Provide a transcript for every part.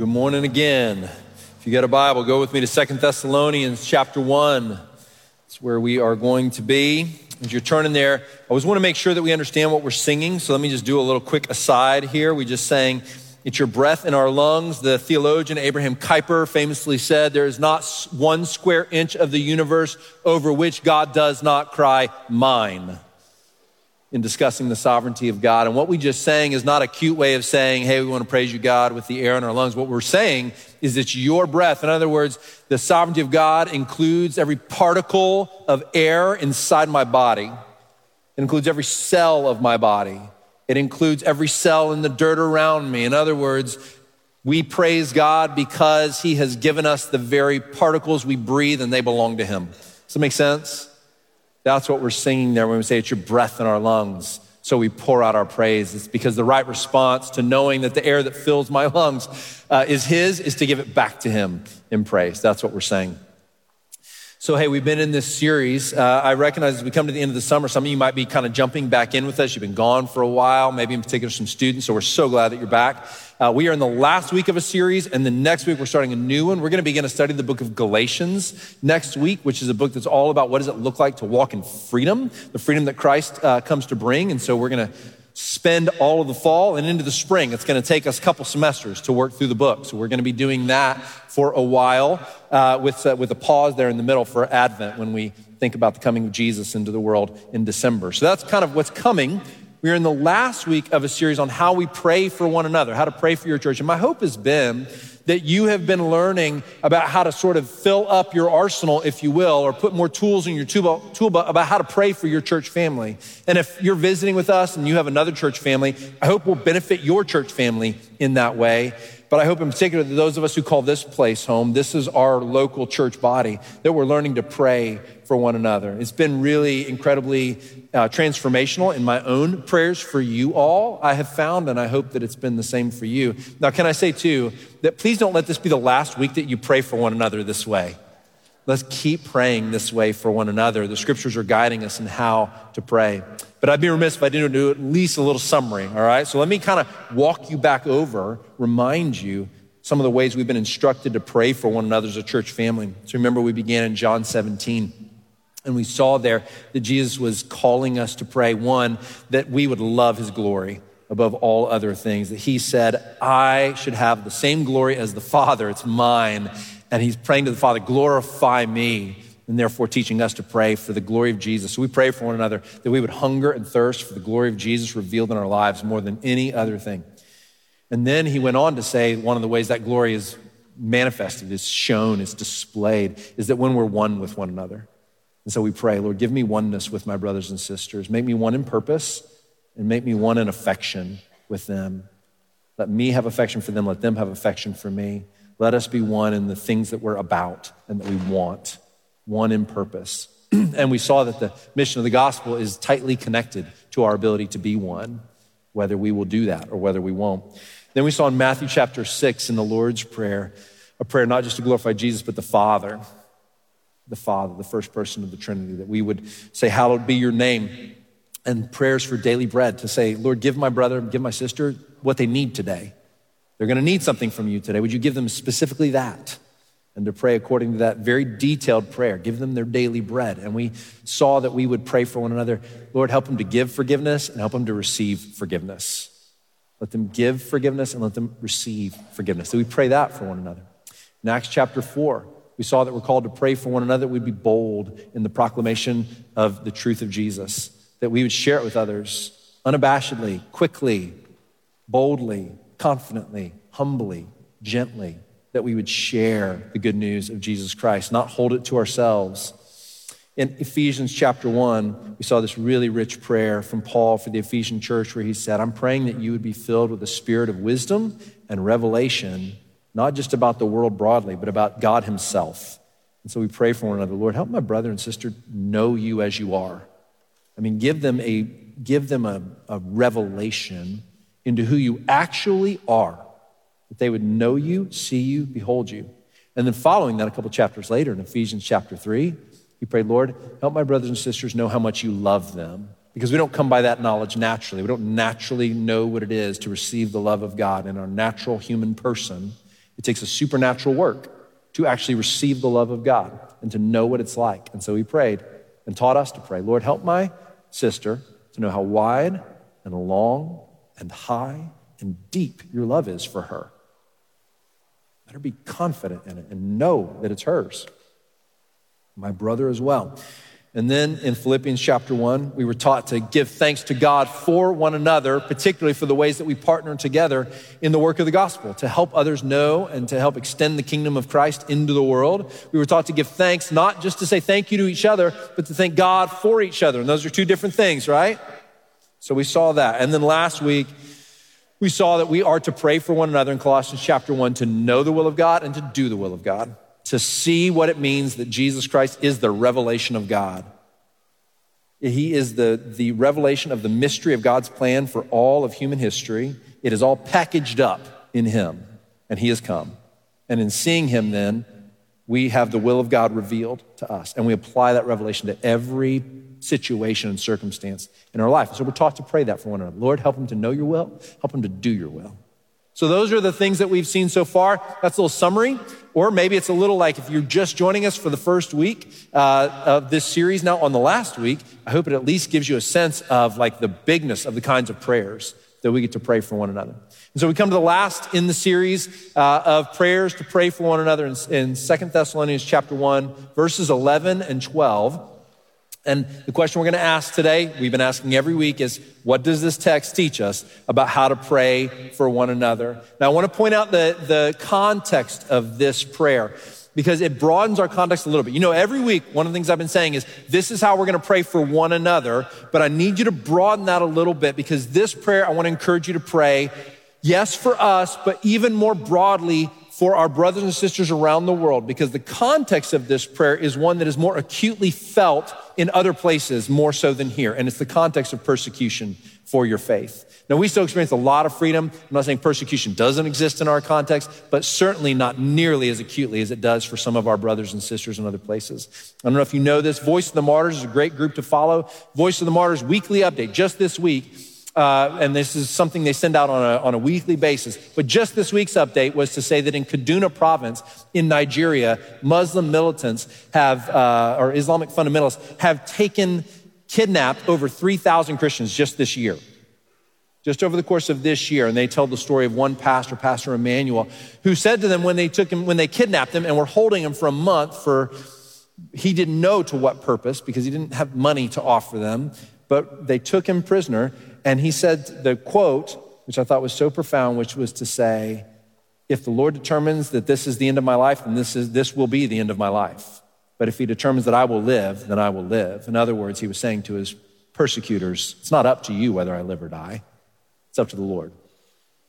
Good morning again. If you got a Bible, go with me to Second Thessalonians chapter 1. It's where we are going to be. As you're turning there, I always want to make sure that we understand what we're singing. So let me just do a little quick aside here. We just sang, It's your breath in our lungs. The theologian Abraham Kuyper famously said, There is not one square inch of the universe over which God does not cry, Mine in discussing the sovereignty of God. And what we just sang is not a cute way of saying, hey, we want to praise you, God, with the air in our lungs. What we're saying is it's your breath. In other words, the sovereignty of God includes every particle of air inside my body. It includes every cell of my body. It includes every cell in the dirt around me. In other words, we praise God because He has given us the very particles we breathe and they belong to Him. Does that make sense? That's what we're singing there when we say it's your breath in our lungs. So we pour out our praise. It's because the right response to knowing that the air that fills my lungs uh, is His is to give it back to Him in praise. That's what we're saying. So, hey, we've been in this series. Uh, I recognize as we come to the end of the summer, some of you might be kind of jumping back in with us. You've been gone for a while, maybe in particular some students. So, we're so glad that you're back. Uh, we are in the last week of a series, and the next week we're starting a new one. We're going to begin to study the book of Galatians next week, which is a book that's all about what does it look like to walk in freedom, the freedom that Christ uh, comes to bring. And so, we're going to spend all of the fall and into the spring. It's going to take us a couple semesters to work through the book. So we're going to be doing that for a while uh, with, uh, with a pause there in the middle for Advent when we think about the coming of Jesus into the world in December. So that's kind of what's coming. We're in the last week of a series on how we pray for one another, how to pray for your church. And my hope has been that you have been learning about how to sort of fill up your arsenal, if you will, or put more tools in your toolbox about how to pray for your church family. And if you're visiting with us and you have another church family, I hope we'll benefit your church family in that way. But I hope in particular that those of us who call this place home, this is our local church body, that we're learning to pray for one another. It's been really incredibly uh, transformational in my own prayers for you all, I have found, and I hope that it's been the same for you. Now, can I say too, that please don't let this be the last week that you pray for one another this way. Let's keep praying this way for one another. The scriptures are guiding us in how to pray. But I'd be remiss if I didn't do at least a little summary, all right? So let me kind of walk you back over, remind you some of the ways we've been instructed to pray for one another as a church family. So remember, we began in John 17. And we saw there that Jesus was calling us to pray, one, that we would love his glory above all other things. That he said, I should have the same glory as the Father, it's mine. And he's praying to the Father, glorify me, and therefore teaching us to pray for the glory of Jesus. So we pray for one another that we would hunger and thirst for the glory of Jesus revealed in our lives more than any other thing. And then he went on to say one of the ways that glory is manifested, is shown, is displayed, is that when we're one with one another. And so we pray, Lord, give me oneness with my brothers and sisters. Make me one in purpose and make me one in affection with them. Let me have affection for them. Let them have affection for me. Let us be one in the things that we're about and that we want, one in purpose. and we saw that the mission of the gospel is tightly connected to our ability to be one, whether we will do that or whether we won't. Then we saw in Matthew chapter 6 in the Lord's Prayer, a prayer not just to glorify Jesus, but the Father the Father, the first person of the Trinity, that we would say, Hallowed be your name, and prayers for daily bread to say, Lord, give my brother, give my sister what they need today. They're going to need something from you today. Would you give them specifically that? And to pray according to that very detailed prayer. Give them their daily bread. And we saw that we would pray for one another. Lord, help them to give forgiveness and help them to receive forgiveness. Let them give forgiveness and let them receive forgiveness. So we pray that for one another. In Acts chapter 4, we saw that we're called to pray for one another, we'd be bold in the proclamation of the truth of Jesus, that we would share it with others unabashedly, quickly, boldly, confidently, humbly, gently, that we would share the good news of Jesus Christ, not hold it to ourselves. In Ephesians chapter 1, we saw this really rich prayer from Paul for the Ephesian church where he said, I'm praying that you would be filled with the spirit of wisdom and revelation not just about the world broadly, but about God Himself. And so we pray for one another. Lord, help my brother and sister know you as you are. I mean, give them a, give them a, a revelation into who you actually are, that they would know you, see you, behold you. And then following that, a couple chapters later in Ephesians chapter 3, he prayed, Lord, help my brothers and sisters know how much you love them. Because we don't come by that knowledge naturally. We don't naturally know what it is to receive the love of God in our natural human person. It takes a supernatural work to actually receive the love of God and to know what it's like. And so he prayed and taught us to pray Lord, help my sister to know how wide and long and high and deep your love is for her. Let her be confident in it and know that it's hers. My brother as well. And then in Philippians chapter 1, we were taught to give thanks to God for one another, particularly for the ways that we partner together in the work of the gospel to help others know and to help extend the kingdom of Christ into the world. We were taught to give thanks, not just to say thank you to each other, but to thank God for each other. And those are two different things, right? So we saw that. And then last week, we saw that we are to pray for one another in Colossians chapter 1 to know the will of God and to do the will of God to see what it means that Jesus Christ is the revelation of God. He is the, the revelation of the mystery of God's plan for all of human history. It is all packaged up in Him, and He has come. And in seeing Him, then, we have the will of God revealed to us, and we apply that revelation to every situation and circumstance in our life. So we're taught to pray that for one another. Lord, help them to know your will, help them to do your will. So those are the things that we've seen so far. That's a little summary. Or maybe it's a little like if you're just joining us for the first week uh, of this series now on the last week, I hope it at least gives you a sense of like the bigness of the kinds of prayers that we get to pray for one another. And so we come to the last in the series uh, of prayers to pray for one another in, in 2 Thessalonians chapter 1, verses 11 and 12. And the question we're going to ask today, we've been asking every week, is what does this text teach us about how to pray for one another? Now, I want to point out the, the context of this prayer because it broadens our context a little bit. You know, every week, one of the things I've been saying is this is how we're going to pray for one another, but I need you to broaden that a little bit because this prayer, I want to encourage you to pray, yes, for us, but even more broadly for our brothers and sisters around the world because the context of this prayer is one that is more acutely felt in other places more so than here. And it's the context of persecution for your faith. Now, we still experience a lot of freedom. I'm not saying persecution doesn't exist in our context, but certainly not nearly as acutely as it does for some of our brothers and sisters in other places. I don't know if you know this. Voice of the Martyrs is a great group to follow. Voice of the Martyrs weekly update just this week uh, and this is something they send out on a, on a weekly basis. But just this week's update was to say that in Kaduna province in Nigeria, Muslim militants have, uh, or Islamic fundamentalists, have taken, kidnapped over 3,000 Christians just this year. Just over the course of this year, and they tell the story of one pastor, Pastor Emmanuel, who said to them when they took him, when they kidnapped him and were holding him for a month for, he didn't know to what purpose because he didn't have money to offer them, but they took him prisoner and he said the quote, which I thought was so profound, which was to say, if the Lord determines that this is the end of my life, then this, is, this will be the end of my life. But if he determines that I will live, then I will live. In other words, he was saying to his persecutors, it's not up to you whether I live or die. It's up to the Lord.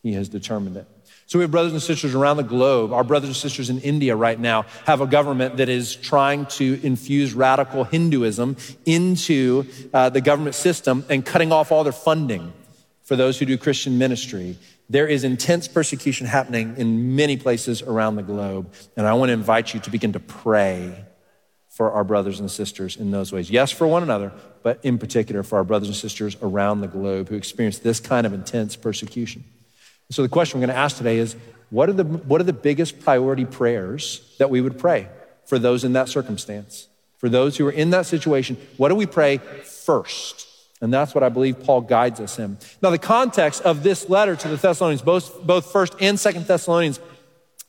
He has determined it. So we have brothers and sisters around the globe. Our brothers and sisters in India right now have a government that is trying to infuse radical Hinduism into uh, the government system and cutting off all their funding for those who do Christian ministry. There is intense persecution happening in many places around the globe. And I want to invite you to begin to pray for our brothers and sisters in those ways. Yes, for one another, but in particular for our brothers and sisters around the globe who experience this kind of intense persecution. So the question we're going to ask today is what are the, what are the biggest priority prayers that we would pray for those in that circumstance? For those who are in that situation, what do we pray first? And that's what I believe Paul guides us in. Now, the context of this letter to the Thessalonians, both, both first and second Thessalonians,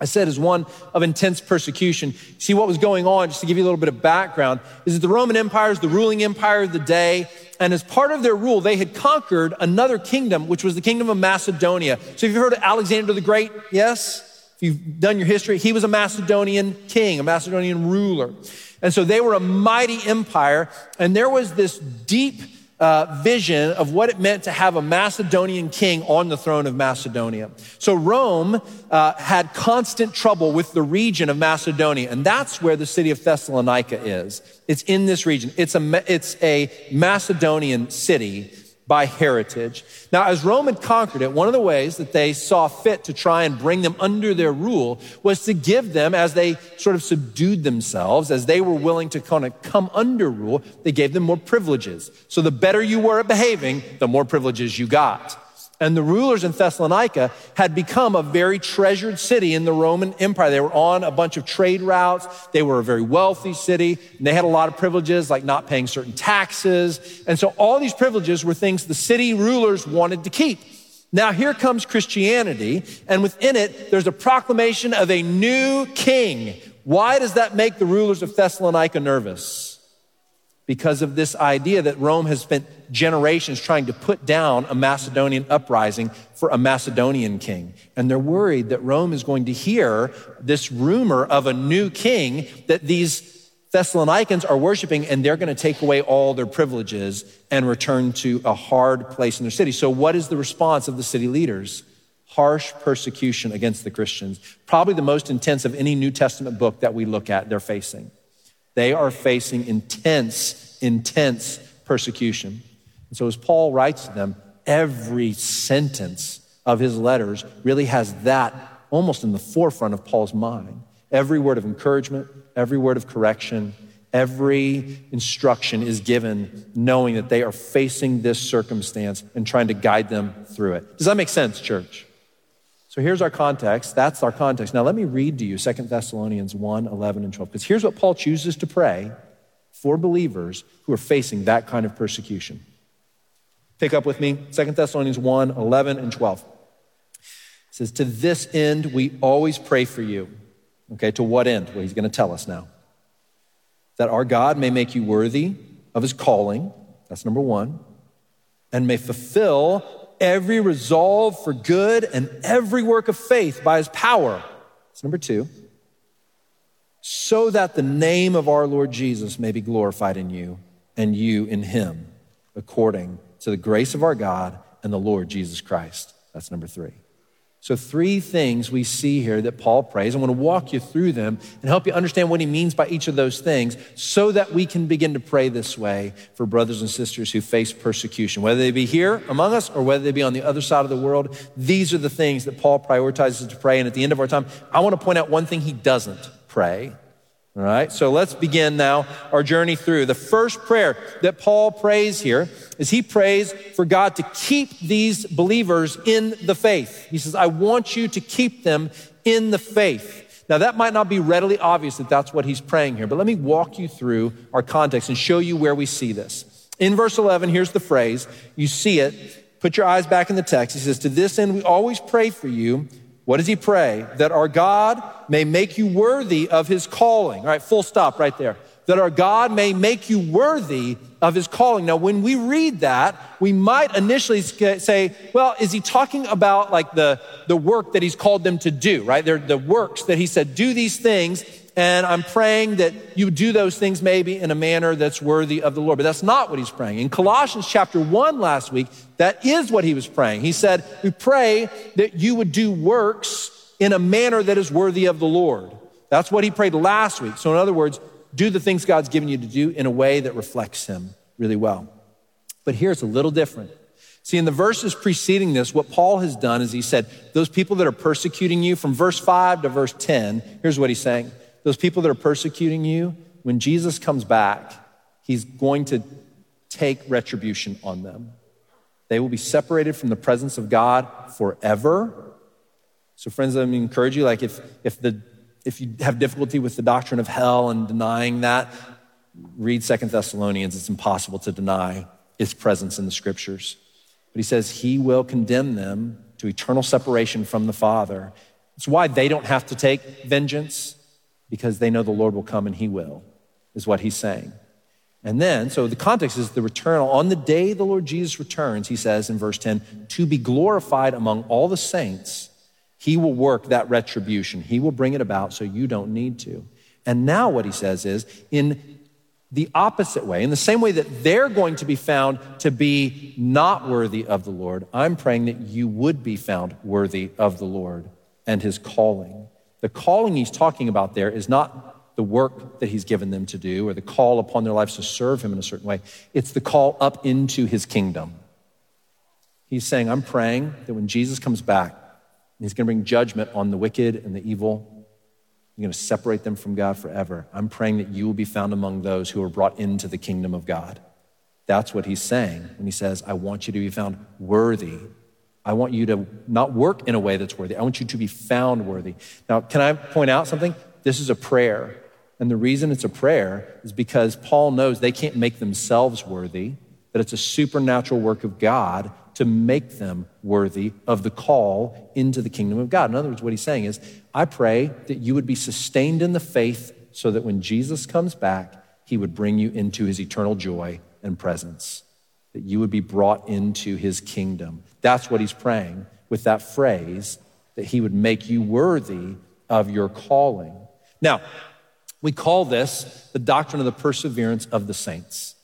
I said is one of intense persecution. See what was going on, just to give you a little bit of background, is that the Roman Empire is the ruling empire of the day. And as part of their rule, they had conquered another kingdom, which was the kingdom of Macedonia. So if you've heard of Alexander the Great, yes? If you've done your history, he was a Macedonian king, a Macedonian ruler. And so they were a mighty empire. And there was this deep uh, vision of what it meant to have a Macedonian king on the throne of Macedonia. So Rome uh, had constant trouble with the region of Macedonia, and that's where the city of Thessalonica is. It's in this region. It's a, it's a Macedonian city by heritage. Now, as Rome had conquered it, one of the ways that they saw fit to try and bring them under their rule was to give them, as they sort of subdued themselves, as they were willing to kind of come under rule, they gave them more privileges. So the better you were at behaving, the more privileges you got. And the rulers in Thessalonica had become a very treasured city in the Roman Empire. They were on a bunch of trade routes. They were a very wealthy city. And they had a lot of privileges, like not paying certain taxes. And so all these privileges were things the city rulers wanted to keep. Now here comes Christianity, and within it, there's a proclamation of a new king. Why does that make the rulers of Thessalonica nervous? Because of this idea that Rome has spent generations trying to put down a Macedonian uprising for a Macedonian king. And they're worried that Rome is going to hear this rumor of a new king that these Thessalonians are worshiping, and they're going to take away all their privileges and return to a hard place in their city. So, what is the response of the city leaders? Harsh persecution against the Christians. Probably the most intense of any New Testament book that we look at, they're facing. They are facing intense, intense persecution. And so, as Paul writes to them, every sentence of his letters really has that almost in the forefront of Paul's mind. Every word of encouragement, every word of correction, every instruction is given knowing that they are facing this circumstance and trying to guide them through it. Does that make sense, church? So here's our context. That's our context. Now let me read to you 2 Thessalonians 1 11 and 12, because here's what Paul chooses to pray for believers who are facing that kind of persecution. Pick up with me 2 Thessalonians 1 11 and 12. It says, To this end, we always pray for you. Okay, to what end? Well, he's going to tell us now. That our God may make you worthy of his calling. That's number one. And may fulfill every resolve for good and every work of faith by his power. That's number two. So that the name of our Lord Jesus may be glorified in you and you in him, according to the grace of our God and the Lord Jesus Christ. That's number three. So, three things we see here that Paul prays. I want to walk you through them and help you understand what he means by each of those things so that we can begin to pray this way for brothers and sisters who face persecution, whether they be here among us or whether they be on the other side of the world. These are the things that Paul prioritizes to pray. And at the end of our time, I want to point out one thing he doesn't pray. All right, so let's begin now our journey through. The first prayer that Paul prays here is he prays for God to keep these believers in the faith. He says, I want you to keep them in the faith. Now, that might not be readily obvious that that's what he's praying here, but let me walk you through our context and show you where we see this. In verse 11, here's the phrase. You see it. Put your eyes back in the text. He says, To this end, we always pray for you what does he pray? That our God may make you worthy of his calling. All right, full stop right there. That our God may make you worthy of his calling. Now, when we read that, we might initially say, well, is he talking about like the, the work that he's called them to do, right? They're the works that he said, do these things and I'm praying that you do those things maybe in a manner that's worthy of the Lord. But that's not what he's praying. In Colossians chapter 1 last week, that is what he was praying. He said, We pray that you would do works in a manner that is worthy of the Lord. That's what he prayed last week. So, in other words, do the things God's given you to do in a way that reflects him really well. But here it's a little different. See, in the verses preceding this, what Paul has done is he said, Those people that are persecuting you, from verse 5 to verse 10, here's what he's saying those people that are persecuting you, when Jesus comes back, he's going to take retribution on them. They will be separated from the presence of God forever. So, friends, let me encourage you like, if, if, the, if you have difficulty with the doctrine of hell and denying that, read Second Thessalonians. It's impossible to deny its presence in the scriptures. But he says he will condemn them to eternal separation from the Father. It's why they don't have to take vengeance because they know the Lord will come and he will, is what he's saying. And then, so the context is the return. On the day the Lord Jesus returns, he says in verse 10, to be glorified among all the saints, he will work that retribution. He will bring it about so you don't need to. And now what he says is, in the opposite way, in the same way that they're going to be found to be not worthy of the Lord, I'm praying that you would be found worthy of the Lord and his calling. The calling he's talking about there is not the work that he's given them to do or the call upon their lives to serve him in a certain way. It's the call up into his kingdom. He's saying, I'm praying that when Jesus comes back, he's going to bring judgment on the wicked and the evil. You're going to separate them from God forever. I'm praying that you will be found among those who are brought into the kingdom of God. That's what he's saying when he says, I want you to be found worthy I want you to not work in a way that's worthy. I want you to be found worthy. Now, can I point out something? This is a prayer. And the reason it's a prayer is because Paul knows they can't make themselves worthy, that it's a supernatural work of God to make them worthy of the call into the kingdom of God. In other words, what he's saying is, I pray that you would be sustained in the faith so that when Jesus comes back, he would bring you into his eternal joy and presence, that you would be brought into his kingdom. That's what he's praying with that phrase, that he would make you worthy of your calling. Now, we call this the doctrine of the perseverance of the saints.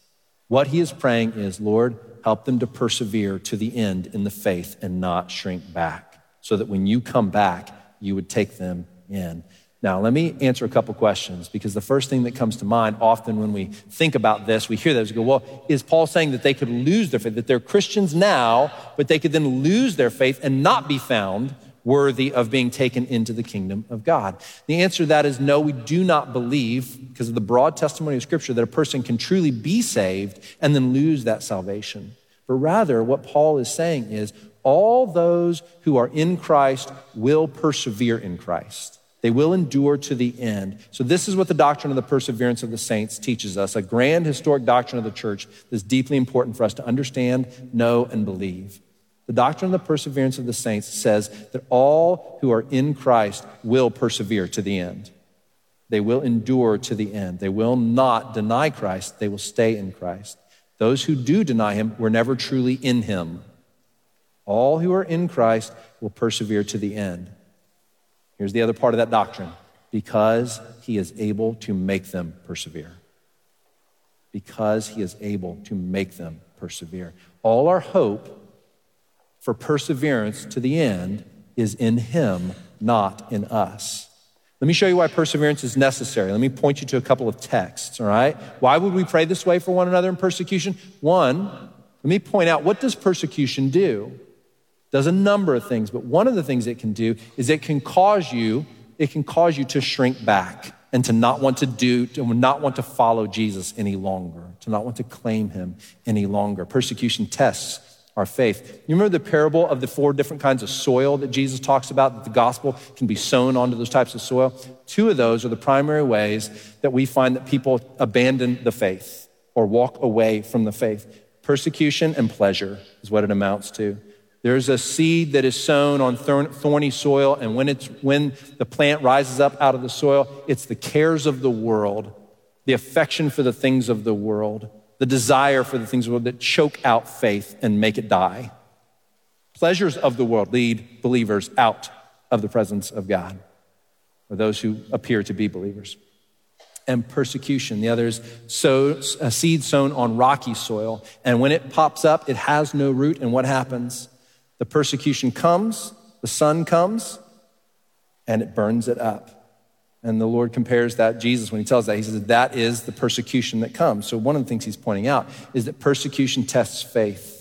What he is praying is, Lord, help them to persevere to the end in the faith and not shrink back, so that when you come back, you would take them in. Now, let me answer a couple questions because the first thing that comes to mind often when we think about this, we hear that we go, well, is Paul saying that they could lose their faith, that they're Christians now, but they could then lose their faith and not be found worthy of being taken into the kingdom of God? The answer to that is no, we do not believe, because of the broad testimony of Scripture, that a person can truly be saved and then lose that salvation. But rather, what Paul is saying is all those who are in Christ will persevere in Christ. They will endure to the end. So, this is what the doctrine of the perseverance of the saints teaches us a grand historic doctrine of the church that's deeply important for us to understand, know, and believe. The doctrine of the perseverance of the saints says that all who are in Christ will persevere to the end. They will endure to the end. They will not deny Christ, they will stay in Christ. Those who do deny him were never truly in him. All who are in Christ will persevere to the end. Here's the other part of that doctrine because he is able to make them persevere. Because he is able to make them persevere. All our hope for perseverance to the end is in him, not in us. Let me show you why perseverance is necessary. Let me point you to a couple of texts, all right? Why would we pray this way for one another in persecution? One, let me point out what does persecution do? Does a number of things, but one of the things it can do is it can cause you, it can cause you to shrink back and to not want to do, to not want to follow Jesus any longer, to not want to claim him any longer. Persecution tests our faith. You remember the parable of the four different kinds of soil that Jesus talks about, that the gospel can be sown onto those types of soil? Two of those are the primary ways that we find that people abandon the faith or walk away from the faith. Persecution and pleasure is what it amounts to. There's a seed that is sown on thorny soil, and when, it's, when the plant rises up out of the soil, it's the cares of the world, the affection for the things of the world, the desire for the things of the world that choke out faith and make it die. Pleasures of the world lead believers out of the presence of God, or those who appear to be believers. And persecution. The other is sow, a seed sown on rocky soil, and when it pops up, it has no root, and what happens? The persecution comes, the sun comes, and it burns it up. And the Lord compares that, Jesus, when he tells that, he says that is the persecution that comes. So, one of the things he's pointing out is that persecution tests faith.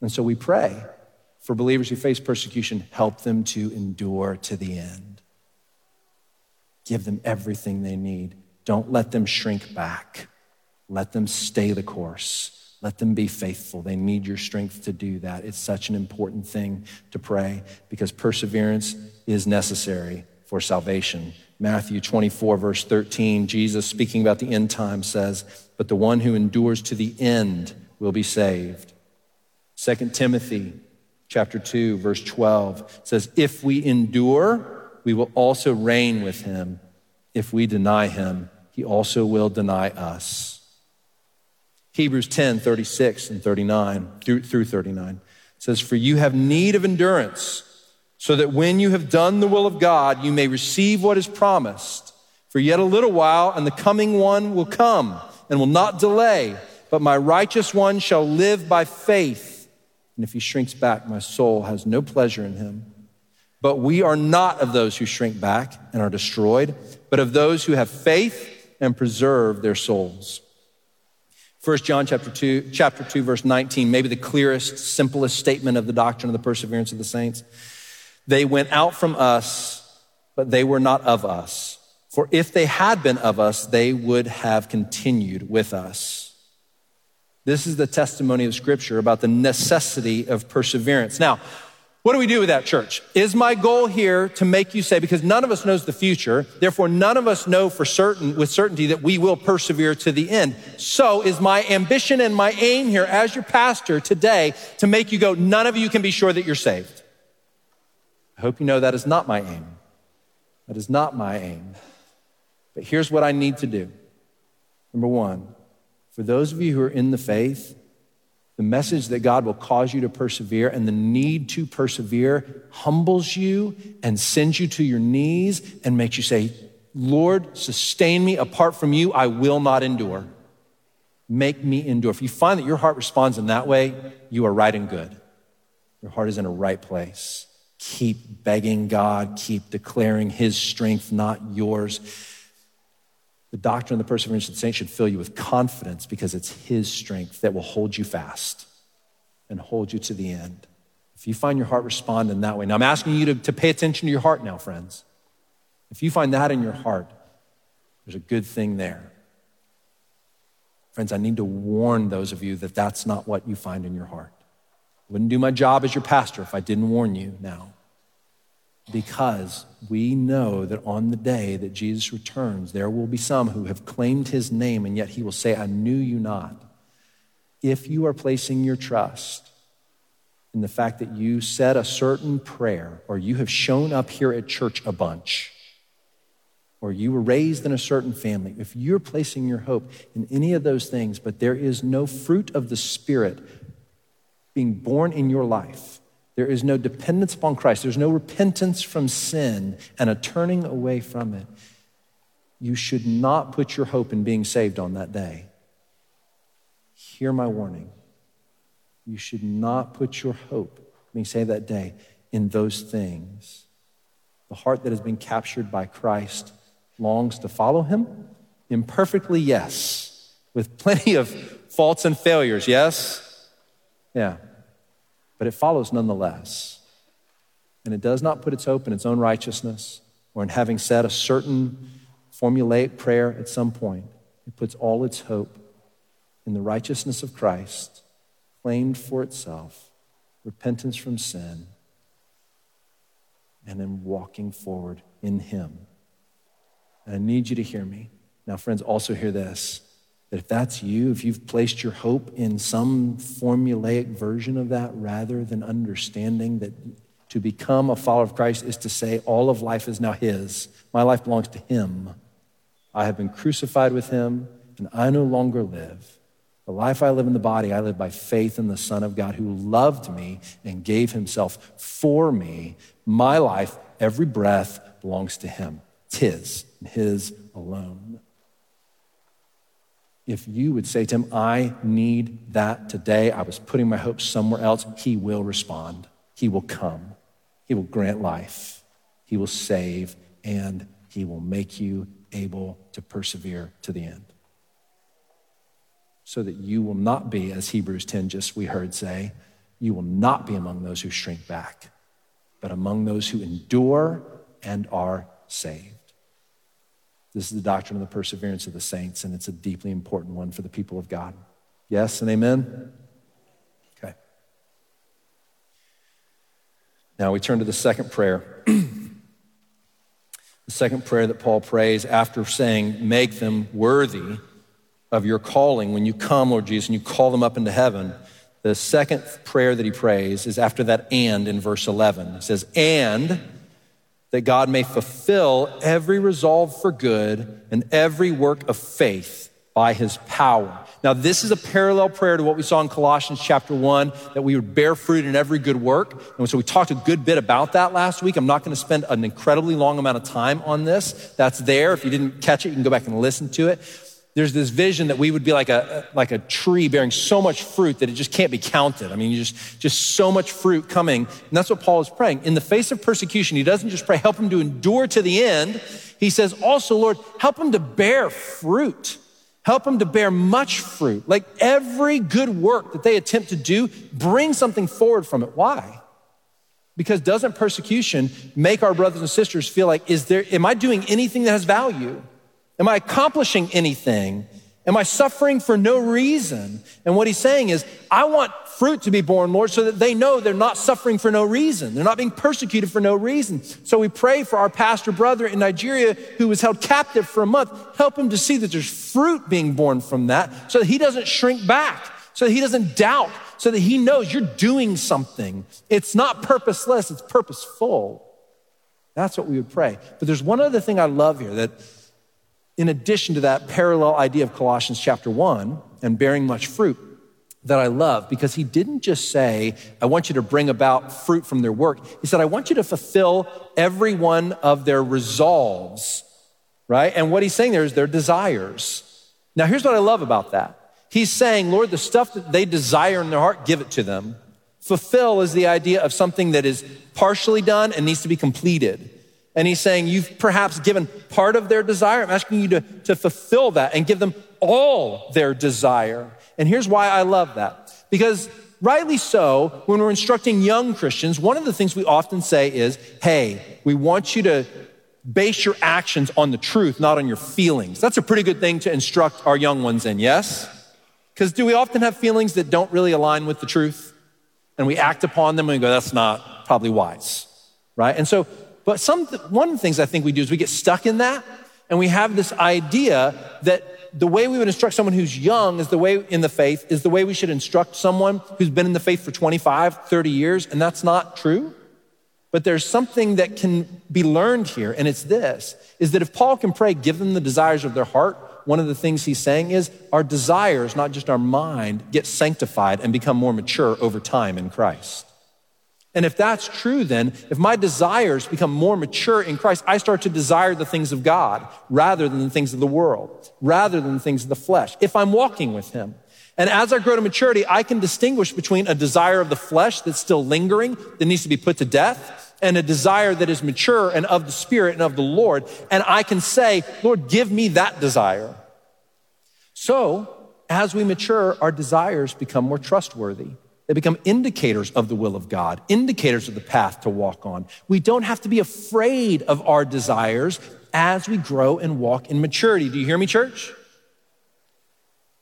And so we pray for believers who face persecution, help them to endure to the end. Give them everything they need. Don't let them shrink back, let them stay the course. Let them be faithful. They need your strength to do that. It's such an important thing to pray because perseverance is necessary for salvation. Matthew 24, verse 13, Jesus speaking about the end time says, But the one who endures to the end will be saved. 2 Timothy chapter 2, verse 12 says, If we endure, we will also reign with him. If we deny him, he also will deny us. Hebrews 10, 36 and 39 through, through 39 says, For you have need of endurance, so that when you have done the will of God, you may receive what is promised. For yet a little while, and the coming one will come and will not delay, but my righteous one shall live by faith. And if he shrinks back, my soul has no pleasure in him. But we are not of those who shrink back and are destroyed, but of those who have faith and preserve their souls. 1 John chapter 2, chapter 2, verse 19, maybe the clearest, simplest statement of the doctrine of the perseverance of the saints. They went out from us, but they were not of us. For if they had been of us, they would have continued with us. This is the testimony of Scripture about the necessity of perseverance. Now, What do we do with that, church? Is my goal here to make you say, because none of us knows the future, therefore none of us know for certain, with certainty, that we will persevere to the end. So is my ambition and my aim here as your pastor today to make you go, none of you can be sure that you're saved. I hope you know that is not my aim. That is not my aim. But here's what I need to do. Number one, for those of you who are in the faith, the message that God will cause you to persevere and the need to persevere humbles you and sends you to your knees and makes you say, Lord, sustain me. Apart from you, I will not endure. Make me endure. If you find that your heart responds in that way, you are right and good. Your heart is in a right place. Keep begging God, keep declaring His strength, not yours. The doctrine of the perseverance of the saints should fill you with confidence because it's His strength that will hold you fast and hold you to the end. If you find your heart responding that way, now I'm asking you to, to pay attention to your heart now, friends. If you find that in your heart, there's a good thing there. Friends, I need to warn those of you that that's not what you find in your heart. I wouldn't do my job as your pastor if I didn't warn you now because we know that on the day that Jesus returns, there will be some who have claimed his name, and yet he will say, I knew you not. If you are placing your trust in the fact that you said a certain prayer, or you have shown up here at church a bunch, or you were raised in a certain family, if you're placing your hope in any of those things, but there is no fruit of the Spirit being borne in your life, there is no dependence upon Christ. There's no repentance from sin and a turning away from it. You should not put your hope in being saved on that day. Hear my warning. You should not put your hope, being saved that day, in those things. The heart that has been captured by Christ longs to follow him? Imperfectly, yes. With plenty of faults and failures, yes? Yeah but it follows nonetheless. And it does not put its hope in its own righteousness or in having said a certain formulaic prayer at some point. It puts all its hope in the righteousness of Christ, claimed for itself, repentance from sin, and then walking forward in Him. And I need you to hear me. Now, friends, also hear this that if that's you, if you've placed your hope in some formulaic version of that rather than understanding that to become a follower of Christ is to say, all of life is now His, my life belongs to Him. I have been crucified with Him, and I no longer live. The life I live in the body, I live by faith in the Son of God who loved me and gave Himself for me. My life, every breath, belongs to Him. It's His, His alone if you would say to him, I need that today, I was putting my hopes somewhere else, he will respond. He will come. He will grant life. He will save, and he will make you able to persevere to the end. So that you will not be, as Hebrews 10 just we heard say, you will not be among those who shrink back, but among those who endure and are saved. This is the doctrine of the perseverance of the saints, and it's a deeply important one for the people of God. Yes and amen? Okay. Now we turn to the second prayer. the second prayer that Paul prays after saying, Make them worthy of your calling when you come, Lord Jesus, and you call them up into heaven. The second prayer that he prays is after that and in verse 11. It says, And that God may fulfill every resolve for good and every work of faith by his power. Now, this is a parallel prayer to what we saw in Colossians chapter 1, that we would bear fruit in every good work. And so we talked a good bit about that last week. I'm not going to spend an incredibly long amount of time on this. That's there. If you didn't catch it, you can go back and listen to it there's this vision that we would be like a, like a tree bearing so much fruit that it just can't be counted. I mean, just, just so much fruit coming. And that's what Paul is praying. In the face of persecution, he doesn't just pray, help him to endure to the end. He says, also, Lord, help him to bear fruit. Help him to bear much fruit. Like every good work that they attempt to do, bring something forward from it. Why? Because doesn't persecution make our brothers and sisters feel like, is there, am I doing anything that has value? Am I accomplishing anything? Am I suffering for no reason? And what he's saying is, I want fruit to be borne, Lord, so that they know they're not suffering for no reason. They're not being persecuted for no reason. So we pray for our pastor brother in Nigeria who was held captive for a month. Help him to see that there's fruit being borne from that so that he doesn't shrink back, so that he doesn't doubt, so that he knows you're doing something. It's not purposeless, it's purposeful. That's what we would pray. But there's one other thing I love here that in addition to that parallel idea of Colossians chapter 1 and bearing much fruit that I love because he didn't just say, I want you to bring about fruit from their work. He said, I want you to fulfill every one of their resolves, right? And what he's saying there is their desires. Now, here's what I love about that. He's saying, Lord, the stuff that they desire in their heart, give it to them. Fulfill is the idea of something that is partially done and needs to be completed. And he's saying, You've perhaps given part of their desire. I'm asking you to, to fulfill that and give them all their desire. And here's why I love that. Because rightly so, when we're instructing young Christians, one of the things we often say is, Hey, we want you to base your actions on the truth, not on your feelings. That's a pretty good thing to instruct our young ones in, yes? Because do we often have feelings that don't really align with the truth? And we act upon them and we go, That's not probably wise, right? And so but some, one of the things I think we do is we get stuck in that and we have this idea that the way we would instruct someone who's young is the way in the faith is the way we should instruct someone who's been in the faith for 25, 30 years, and that's not true. But there's something that can be learned here, and it's this is that if Paul can pray, give them the desires of their heart, one of the things he's saying is our desires, not just our mind, get sanctified and become more mature over time in Christ. And if that's true, then, if my desires become more mature in Christ, I start to desire the things of God rather than the things of the world, rather than the things of the flesh, if I'm walking with Him. And as I grow to maturity, I can distinguish between a desire of the flesh that's still lingering, that needs to be put to death, and a desire that is mature and of the Spirit and of the Lord. And I can say, Lord, give me that desire. So, as we mature, our desires become more trustworthy. They become indicators of the will of God, indicators of the path to walk on. We don't have to be afraid of our desires as we grow and walk in maturity. Do you hear me, church?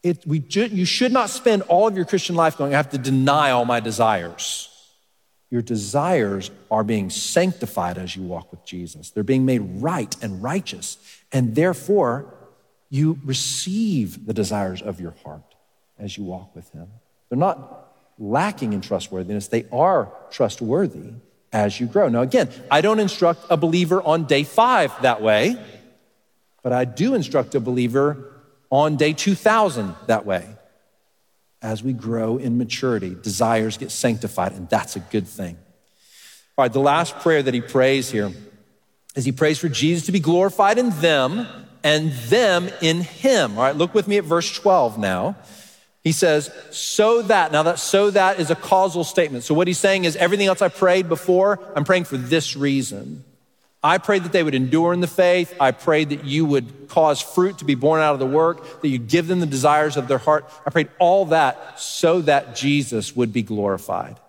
It, we you should not spend all of your Christian life going, I have to deny all my desires. Your desires are being sanctified as you walk with Jesus. They're being made right and righteous. And therefore, you receive the desires of your heart as you walk with Him. They're not lacking in trustworthiness, they are trustworthy as you grow. Now, again, I don't instruct a believer on day five that way, but I do instruct a believer on day 2000 that way. As we grow in maturity, desires get sanctified, and that's a good thing. All right, the last prayer that he prays here is he prays for Jesus to be glorified in them and them in him. All right, look with me at verse 12 now. He says, so that, now that so that is a causal statement. So what he's saying is everything else I prayed before, I'm praying for this reason. I prayed that they would endure in the faith. I prayed that you would cause fruit to be borne out of the work, that you'd give them the desires of their heart. I prayed all that so that Jesus would be glorified.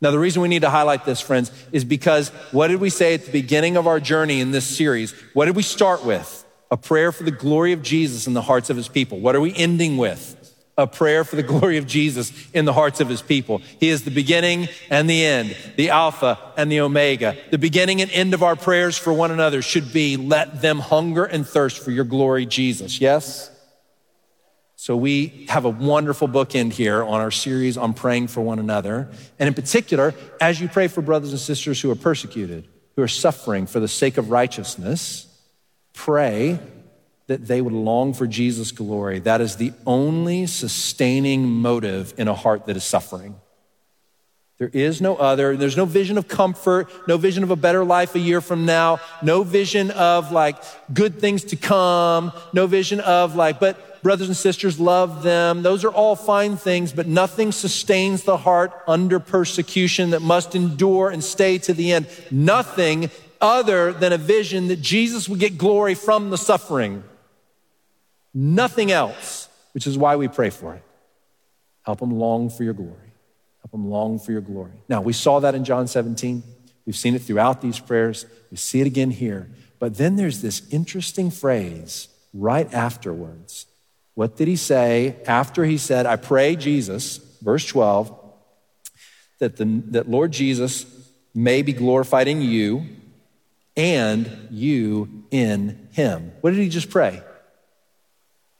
Now, the reason we need to highlight this, friends, is because what did we say at the beginning of our journey in this series? What did we start with? A prayer for the glory of Jesus in the hearts of his people. What are we ending with? A prayer for the glory of Jesus in the hearts of his people. He is the beginning and the end, the Alpha and the Omega. The beginning and end of our prayers for one another should be let them hunger and thirst for your glory, Jesus. Yes? So we have a wonderful bookend here on our series on praying for one another. And in particular, as you pray for brothers and sisters who are persecuted, who are suffering for the sake of righteousness, pray that they would long for Jesus' glory. That is the only sustaining motive in a heart that is suffering. There is no other. There's no vision of comfort, no vision of a better life a year from now, no vision of like good things to come, no vision of like, but brothers and sisters, love them. Those are all fine things, but nothing sustains the heart under persecution that must endure and stay to the end. Nothing other than a vision that Jesus would get glory from the suffering. Nothing else, which is why we pray for it. Help them long for your glory. Help them long for your glory. Now, we saw that in John 17. We've seen it throughout these prayers. We see it again here. But then there's this interesting phrase right afterwards What did he say after he said, I pray, Jesus, verse 12, that, the, that Lord Jesus may be glorified in you and you in him? What did he just pray?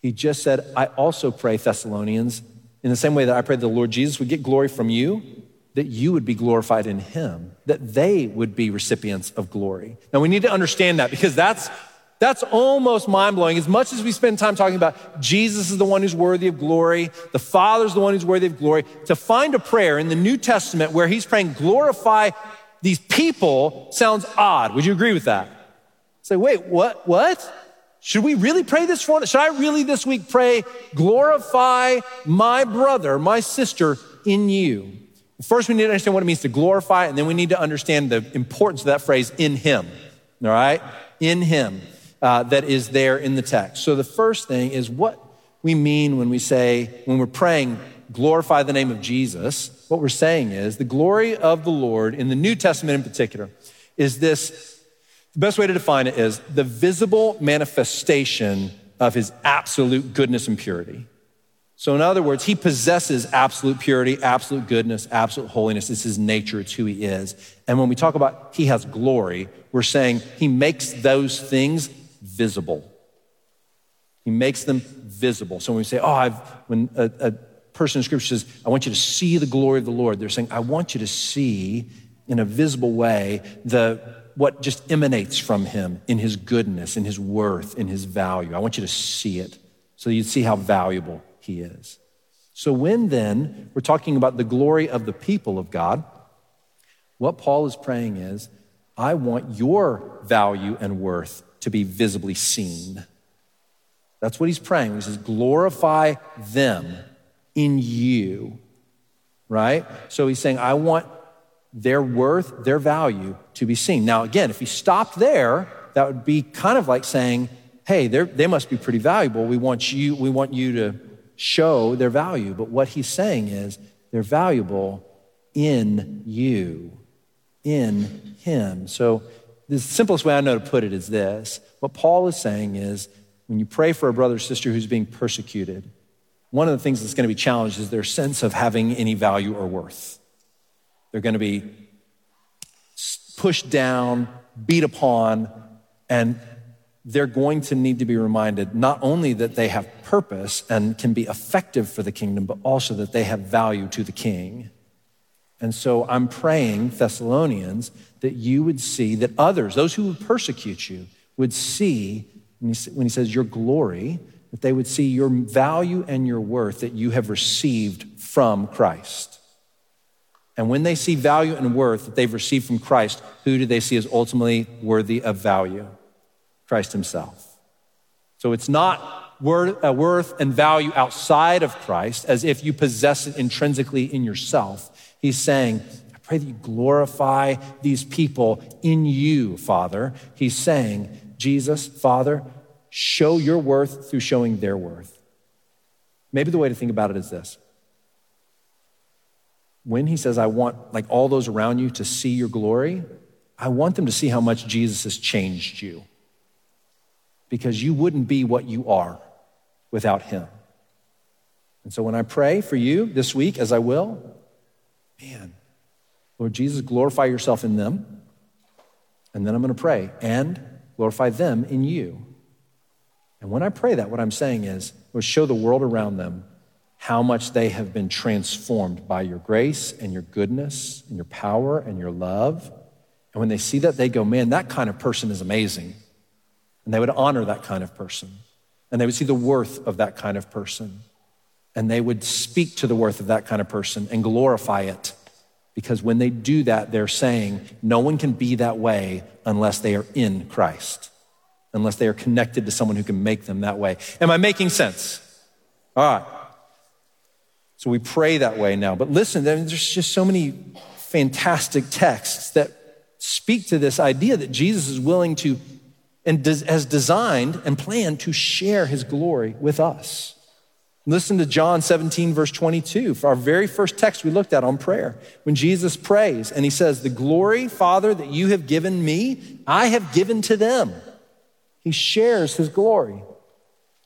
He just said, I also pray, Thessalonians, in the same way that I pray the Lord Jesus would get glory from you, that you would be glorified in him, that they would be recipients of glory. Now we need to understand that because that's that's almost mind blowing. As much as we spend time talking about Jesus is the one who's worthy of glory, the Father's the one who's worthy of glory, to find a prayer in the New Testament where he's praying, glorify these people sounds odd. Would you agree with that? Say, wait, what? What? Should we really pray this for? Should I really this week pray, glorify my brother, my sister in you? First, we need to understand what it means to glorify, and then we need to understand the importance of that phrase in him. All right? In him uh, that is there in the text. So the first thing is what we mean when we say, when we're praying, glorify the name of Jesus. What we're saying is the glory of the Lord in the New Testament in particular is this the best way to define it is the visible manifestation of his absolute goodness and purity. So, in other words, he possesses absolute purity, absolute goodness, absolute holiness. It's his nature, it's who he is. And when we talk about he has glory, we're saying he makes those things visible. He makes them visible. So when we say, oh, I've, when a, a person in scripture says, I want you to see the glory of the Lord, they're saying, I want you to see in a visible way the, what just emanates from him in his goodness, in his worth, in his value. I want you to see it so you see how valuable he is. So when then we're talking about the glory of the people of God, what Paul is praying is, I want your value and worth to be visibly seen. That's what he's praying. He says, glorify them in you, right? So he's saying, I want their worth, their value to be seen. Now, again, if he stopped there, that would be kind of like saying, hey, they must be pretty valuable. We want you, we want you to show their value. But what he's saying is, they're valuable in you, in him. So the simplest way I know to put it is this what Paul is saying is when you pray for a brother or sister who's being persecuted, one of the things that's going to be challenged is their sense of having any value or worth. They're going to be pushed down, beat upon, and they're going to need to be reminded not only that they have purpose and can be effective for the kingdom, but also that they have value to the king. And so I'm praying, Thessalonians, that you would see, that others, those who would persecute you, would see, when he says your glory, that they would see your value and your worth that you have received from Christ. And when they see value and worth that they've received from Christ, who do they see as ultimately worthy of value? Christ Himself. So it's not uh, worth and value outside of Christ as if you possess it intrinsically in yourself. He's saying, I pray that you glorify these people in you, Father. He's saying, Jesus, Father, show your worth through showing their worth. Maybe the way to think about it is this. When he says, I want like all those around you to see your glory, I want them to see how much Jesus has changed you. Because you wouldn't be what you are without him. And so when I pray for you this week, as I will, Man, Lord Jesus, glorify yourself in them. And then I'm going to pray and glorify them in you. And when I pray that, what I'm saying is, Lord, show the world around them how much they have been transformed by your grace and your goodness and your power and your love. And when they see that, they go, man, that kind of person is amazing. And they would honor that kind of person. And they would see the worth of that kind of person and they would speak to the worth of that kind of person and glorify it. Because when they do that, they're saying, no one can be that way unless they are in Christ, unless they are connected to someone who can make them that way. Am I making sense? All right. So we pray that way now. But listen, there's just so many fantastic texts that speak to this idea that Jesus is willing to and has designed and planned to share his glory with us. Listen to John 17, verse 22, for our very first text we looked at on prayer. When Jesus prays and he says, The glory, Father, that you have given me, I have given to them. He shares his glory.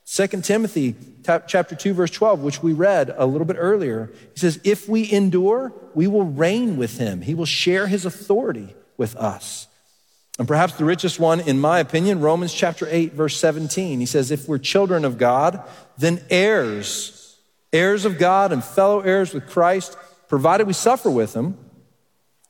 2 Timothy chapter 2 verse 12 which we read a little bit earlier. He says if we endure we will reign with him. He will share his authority with us. And perhaps the richest one in my opinion Romans chapter 8 verse 17 he says if we're children of God then heirs heirs of God and fellow heirs with Christ provided we suffer with him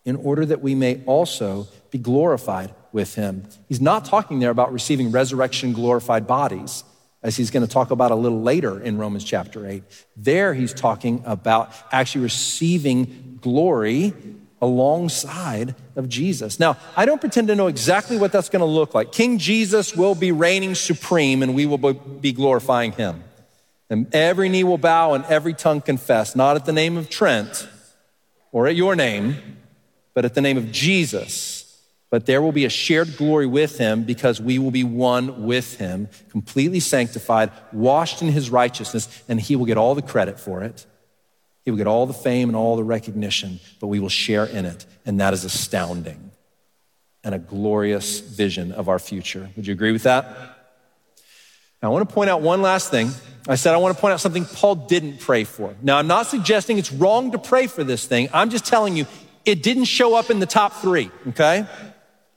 in order that we may also be glorified with him. He's not talking there about receiving resurrection glorified bodies as he's going to talk about a little later in Romans chapter 8. There, he's talking about actually receiving glory alongside of Jesus. Now, I don't pretend to know exactly what that's going to look like. King Jesus will be reigning supreme and we will be glorifying him. And every knee will bow and every tongue confess, not at the name of Trent or at your name, but at the name of Jesus but there will be a shared glory with him because we will be one with him, completely sanctified, washed in his righteousness, and he will get all the credit for it. He will get all the fame and all the recognition, but we will share in it. And that is astounding and a glorious vision of our future. Would you agree with that? Now, I want to point out one last thing. I said I want to point out something Paul didn't pray for. Now, I'm not suggesting it's wrong to pray for this thing. I'm just telling you it didn't show up in the top three, okay?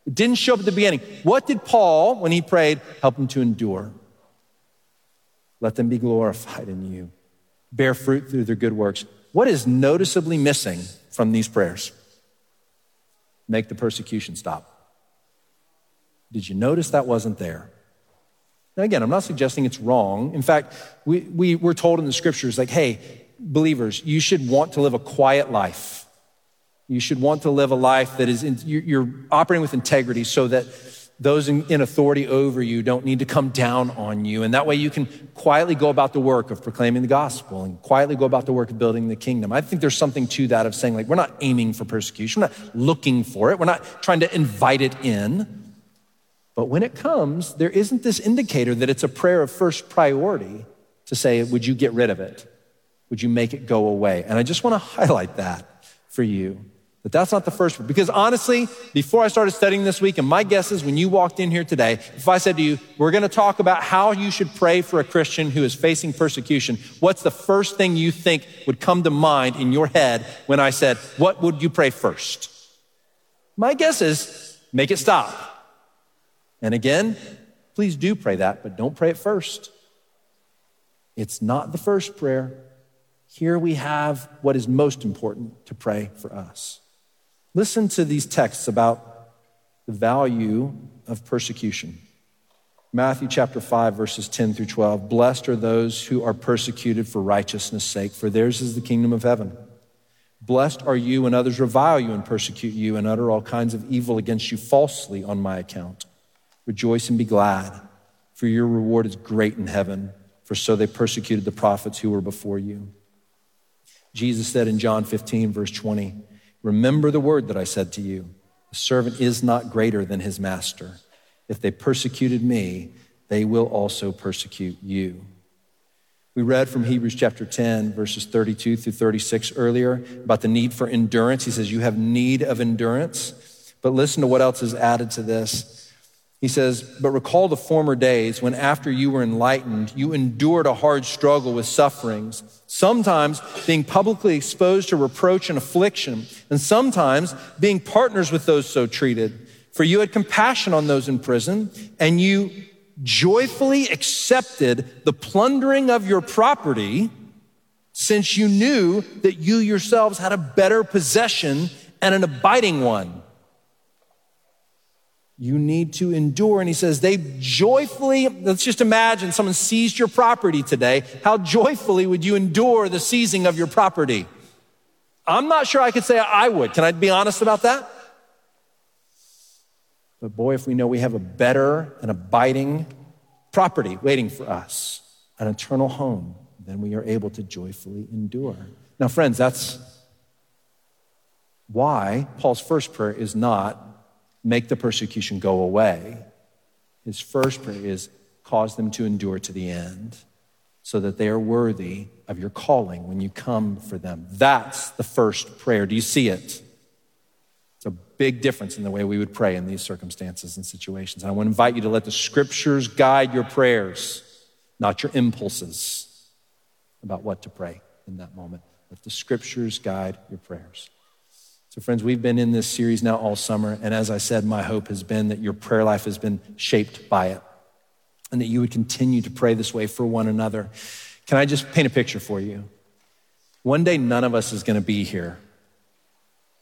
It didn't show up at the beginning. What did Paul, when he prayed, help them to endure? Let them be glorified in you, bear fruit through their good works. What is noticeably missing from these prayers? Make the persecution stop. Did you notice that wasn't there? Now, again, I'm not suggesting it's wrong. In fact, we, we, we're told in the scriptures, like, hey, believers, you should want to live a quiet life you should want to live a life that is, in, you're operating with integrity so that those in, in, authority over you don't need to come down on you. And that way you can quietly go about the work of proclaiming the gospel and quietly go about the work of building the kingdom. I think there's something to that of saying, like, we're not aiming for persecution, we're not looking for it, we're not trying to invite it in. But when it comes, there isn't this indicator that it's a prayer of first priority to say, would you get rid of it? Would you make it go away? And I just want to highlight that for you. But that's not the first. Because honestly, before I started studying this week, and my guess is when you walked in here today, if I said to you, we're going to talk about how you should pray for a Christian who is facing persecution, what's the first thing you think would come to mind in your head when I said, what would you pray first? My guess is make it stop. And again, please do pray that, but don't pray it first. It's not the first prayer. Here we have what is most important to pray for us. Listen to these texts about the value of persecution. Matthew chapter 5, verses 10 through 12. Blessed are those who are persecuted for righteousness' sake, for theirs is the kingdom of heaven. Blessed are you when others revile you and persecute you and utter all kinds of evil against you falsely on my account. Rejoice and be glad, for your reward is great in heaven, for so they persecuted the prophets who were before you. Jesus said in John 15, verse 20, Remember the word that I said to you the servant is not greater than his master. If they persecuted me, they will also persecute you. We read from Hebrews chapter 10, verses 32 through 36 earlier about the need for endurance. He says, You have need of endurance. But listen to what else is added to this. He says, But recall the former days when, after you were enlightened, you endured a hard struggle with sufferings, sometimes being publicly exposed to reproach and affliction, and sometimes being partners with those so treated. For you had compassion on those in prison, and you joyfully accepted the plundering of your property, since you knew that you yourselves had a better possession and an abiding one. You need to endure. And he says, they joyfully, let's just imagine someone seized your property today. How joyfully would you endure the seizing of your property? I'm not sure I could say I would. Can I be honest about that? But boy, if we know we have a better and abiding property waiting for us, an eternal home, then we are able to joyfully endure. Now, friends, that's why Paul's first prayer is not make the persecution go away. His first prayer is cause them to endure to the end so that they are worthy of your calling when you come for them. That's the first prayer. Do you see it? It's a big difference in the way we would pray in these circumstances and situations. And I want to invite you to let the scriptures guide your prayers. not your impulses about what to pray in that moment. Let the scriptures guide your prayers. So, friends, we've been in this series now all summer. And as I said, my hope has been that your prayer life has been shaped by it and that you would continue to pray this way for one another. Can I just paint a picture for you? One day, none of us is going to be here.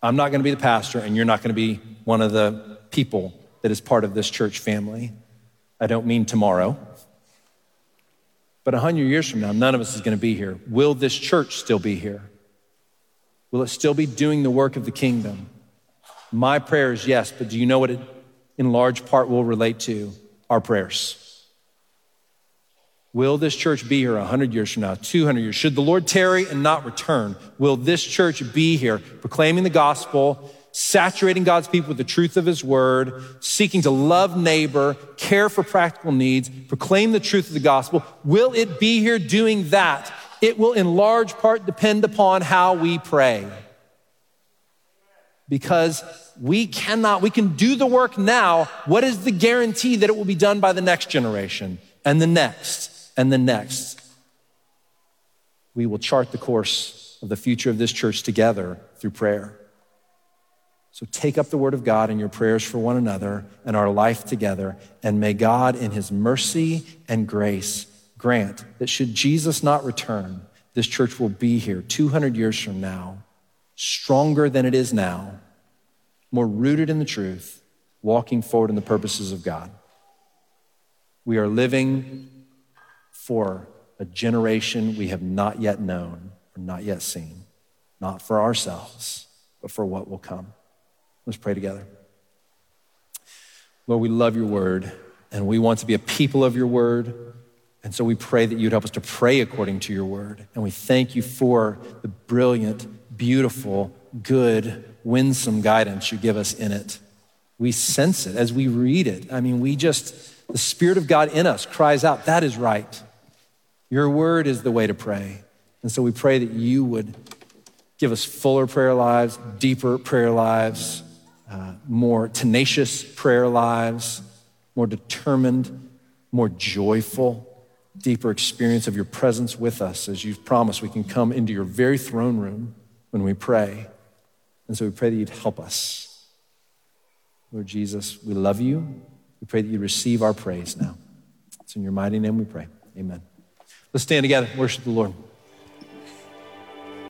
I'm not going to be the pastor, and you're not going to be one of the people that is part of this church family. I don't mean tomorrow. But 100 years from now, none of us is going to be here. Will this church still be here? Will it still be doing the work of the kingdom? My prayer is yes, but do you know what it in large part will relate to? Our prayers. Will this church be here 100 years from now, 200 years? Should the Lord tarry and not return, will this church be here proclaiming the gospel, saturating God's people with the truth of his word, seeking to love neighbor, care for practical needs, proclaim the truth of the gospel? Will it be here doing that? It will in large part depend upon how we pray. Because we cannot, we can do the work now. What is the guarantee that it will be done by the next generation and the next? and the next. We will chart the course of the future of this church together through prayer. So take up the word of God in your prayers for one another and our life together, and may God, in his mercy and grace, grant that should Jesus not return, this church will be here 200 years from now, stronger than it is now, more rooted in the truth, walking forward in the purposes of God. We are living for a generation we have not yet known or not yet seen, not for ourselves, but for what will come. Let's pray together. Lord, we love your word and we want to be a people of your word. And so we pray that you'd help us to pray according to your word. And we thank you for the brilliant, beautiful, good, winsome guidance you give us in it. We sense it as we read it. I mean, we just, the Spirit of God in us cries out, that is right. Your word is the way to pray. And so we pray that you would give us fuller prayer lives, deeper prayer lives, uh, more tenacious prayer lives, more determined, more joyful, deeper experience of your presence with us as you've promised we can come into your very throne room when we pray. And so we pray that you'd help us. Lord Jesus, we love you. We pray that you receive our praise now. It's in your mighty name we pray. Amen. Let's stand together, worship the Lord.